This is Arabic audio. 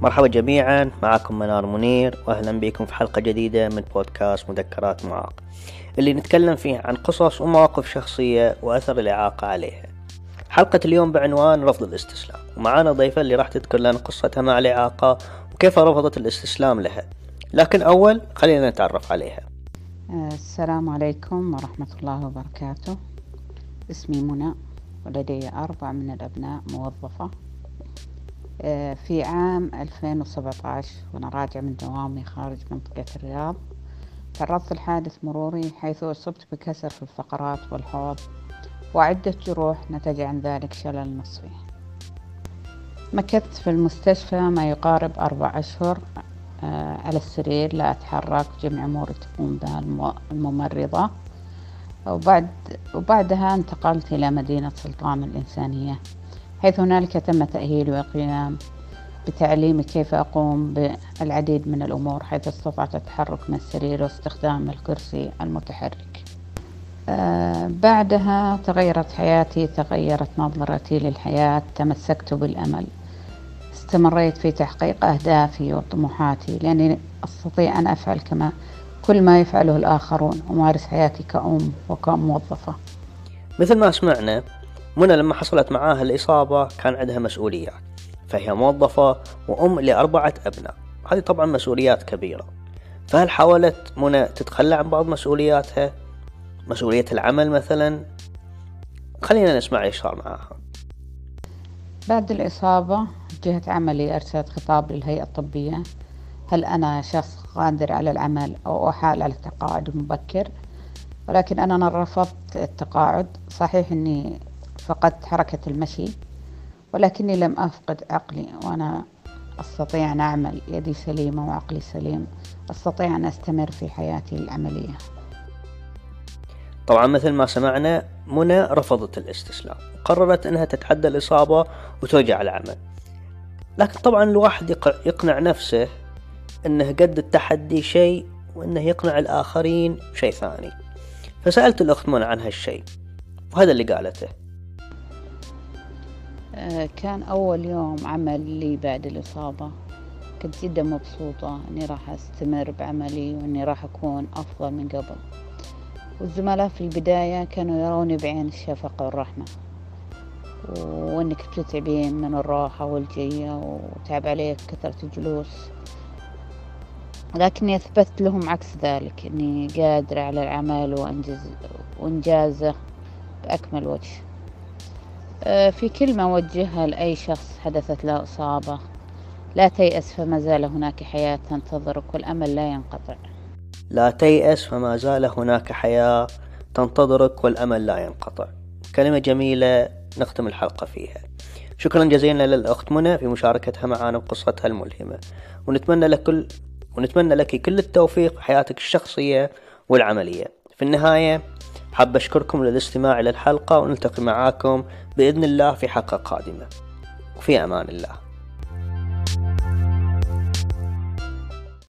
مرحبا جميعا معكم منار منير واهلا بكم في حلقة جديدة من بودكاست مذكرات معاق. اللي نتكلم فيه عن قصص ومواقف شخصية وأثر الإعاقة عليها. حلقة اليوم بعنوان رفض الاستسلام. ومعانا ضيفة اللي راح تذكر لنا قصتها مع الإعاقة وكيف رفضت الاستسلام لها. لكن أول خلينا نتعرف عليها. السلام عليكم ورحمة الله وبركاته. اسمي منى ولدي أربع من الأبناء موظفة. في عام 2017 وأنا راجع من دوامي خارج منطقة الرياض. تعرضت لحادث مروري حيث أصبت بكسر في الفقرات والحوض وعدة جروح نتج عن ذلك شلل نصفي. مكثت في المستشفى ما يقارب أربع أشهر آه، على السرير لا أتحرك جميع أموري تقوم بها الممرضة. وبعد وبعدها انتقلت إلى مدينة سلطان الإنسانية. حيث هنالك تم تأهيلي وقيام بتعليمي كيف أقوم بالعديد من الأمور حيث استطعت التحرك من السرير واستخدام الكرسي المتحرك. آه بعدها تغيرت حياتي تغيرت نظرتي للحياة تمسكت بالأمل. استمريت في تحقيق أهدافي وطموحاتي لأني أستطيع أن أفعل كما كل ما يفعله الآخرون ومارس حياتي كأم وكموظفة. مثل ما سمعنا منى لما حصلت معاها الإصابة كان عندها مسؤوليات. فهي موظفة وأم لأربعة أبناء. هذه طبعا مسؤوليات كبيرة. فهل حاولت منى تتخلى عن بعض مسؤولياتها؟ مسؤولية العمل مثلا؟ خلينا نسمع إيش صار معاها. بعد الإصابة جهة عملي أرسلت خطاب للهيئة الطبية. هل أنا شخص قادر على العمل أو أحال على التقاعد مبكر؟ ولكن أنا رفضت التقاعد. صحيح أني فقدت حركة المشي ولكني لم أفقد عقلي وأنا أستطيع أن أعمل يدي سليمة وعقلي سليم. أستطيع أن أستمر في حياتي العملية. طبعا مثل ما سمعنا منى رفضت الاستسلام قررت أنها تتحدى الإصابة وترجع العمل. لكن طبعا الواحد يقنع نفسه أنه قد التحدي شيء وأنه يقنع الآخرين شيء ثاني. فسألت الأخت منى عن هالشيء وهذا اللي قالته. كان أول يوم عمل لي بعد الإصابة. كنت جدا مبسوطة إني راح أستمر بعملي وإني راح أكون أفضل من قبل. والزملاء في البداية كانوا يروني بعين الشفقة والرحمة وإنك بتتعبين من الراحة والجية وتعب عليك كثرة الجلوس. لكني أثبت لهم عكس ذلك إني قادرة على العمل وأنجز وإنجازه بأكمل وجه. آه، في كلمة أوجهها لأي شخص حدثت له إصابة لا تيأس فما زال هناك حياة تنتظرك والأمل لا ينقطع. لا تيأس فما زال هناك حياة تنتظرك والأمل لا ينقطع. كلمة جميلة نختم الحلقة فيها. شكرا جزيلا للأخت منى في مشاركتها معنا بقصتها الملهمة. ونتمنى لك كل ونتمنى لك كل التوفيق في حياتك الشخصية والعملية. في النهاية حاب أشكركم للاستماع إلى الحلقة ونلتقي معاكم بإذن الله في حلقة قادمة. وفي أمان الله.